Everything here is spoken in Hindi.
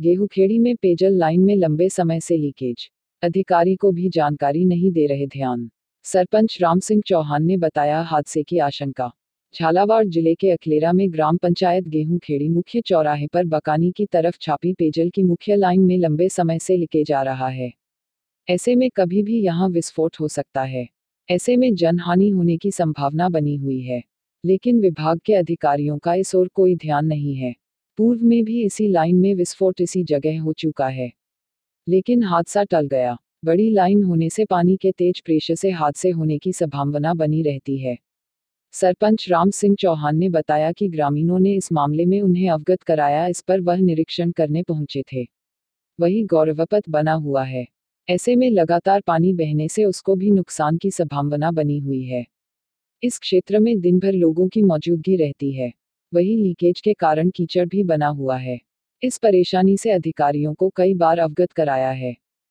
गेहूंखेड़ी में पेयजल लाइन में लंबे समय से लीकेज। अधिकारी को भी जानकारी नहीं दे रहे ध्यान। सरपंच राम सिंह चौहान ने बताया हादसे की आशंका। झालावाड़ ज़िले के अखलेरा में ग्राम पंचायत गेहूँ खेड़ी मुख्य चौराहे पर बकानी की तरफ़ छापी पेयजल की मुख्य लाइन में लंबे समय से लीकेज आ रहा है। ऐसे में कभी भी यहाँ विस्फोट हो सकता है। ऐसे में जनहानि होने की संभावना बनी हुई है। लेकिन विभाग के अधिकारियों का इस ओर कोई ध्यान नहीं है। पूर्व में भी इसी लाइन में विस्फोट इसी जगह हो चुका है। लेकिन हादसा टल गया। बड़ी लाइन होने से पानी के तेज प्रेशर से हादसे होने की संभावना बनी रहती है। सरपंच राम सिंह चौहान ने बताया कि ग्रामीणों ने इस मामले में उन्हें अवगत कराया, इस पर वह निरीक्षण करने पहुँचे थे। वही गौरवपत बना हुआ है। ऐसे में लगातार पानी बहने से उसको भी नुकसान की संभावना बनी हुई है। इस क्षेत्र में दिन भर लोगों की मौजूदगी रहती है। वही लीकेज के कारण कीचड़ भी बना हुआ है। इस परेशानी से अधिकारियों को कई बार अवगत कराया है।